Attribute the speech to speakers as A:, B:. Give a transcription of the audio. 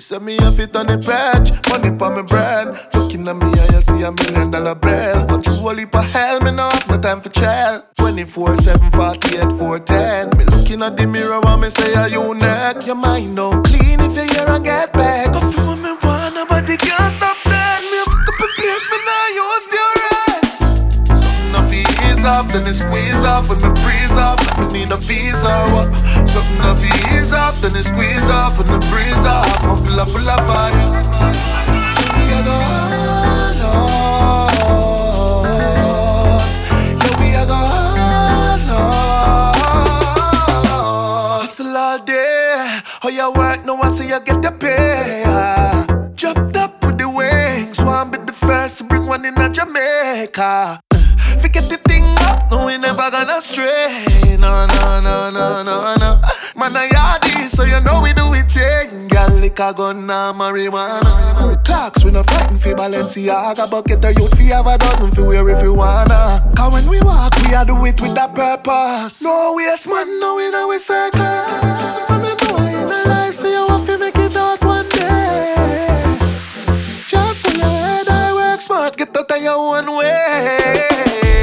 A: say me have it on the patch, money pa me brand. Looking at me, I see a million dollar bill. But through a leap of hell, me no have no time for chill. 24, 7, 48, 410. Me looking at the mirror, and me say, are you next? Your mind don't clean if you hear and get back. Come do what me want, nobody can stop that. Me have a couple place, me now use the rest. Something off ease off, then it squeeze off when me breeze off. Me need a visa. What? Something off ease off, then it squeeze off when me breeze off. I'm full of full of fire. So we are go all on. Yeah, we are go all on. Hustle all day. Oh, you work now, I say you get the pay. Jumped up with the wings. One be the first to bring one in a Jamaica. Forget the thing up, no, we never gonna stray. No, no, no, so you know we do it, yeah. Girl, a gun, now marijuana. Clocks, we no fighting for Balenciaga, but get a youth fi have a dozen fi wear if you wanna. Cause when we walk, we a do it with a purpose. No waste, man, no, we know we circle. You know in a life, you make it out one day. Just when I work smart, get out of your own way.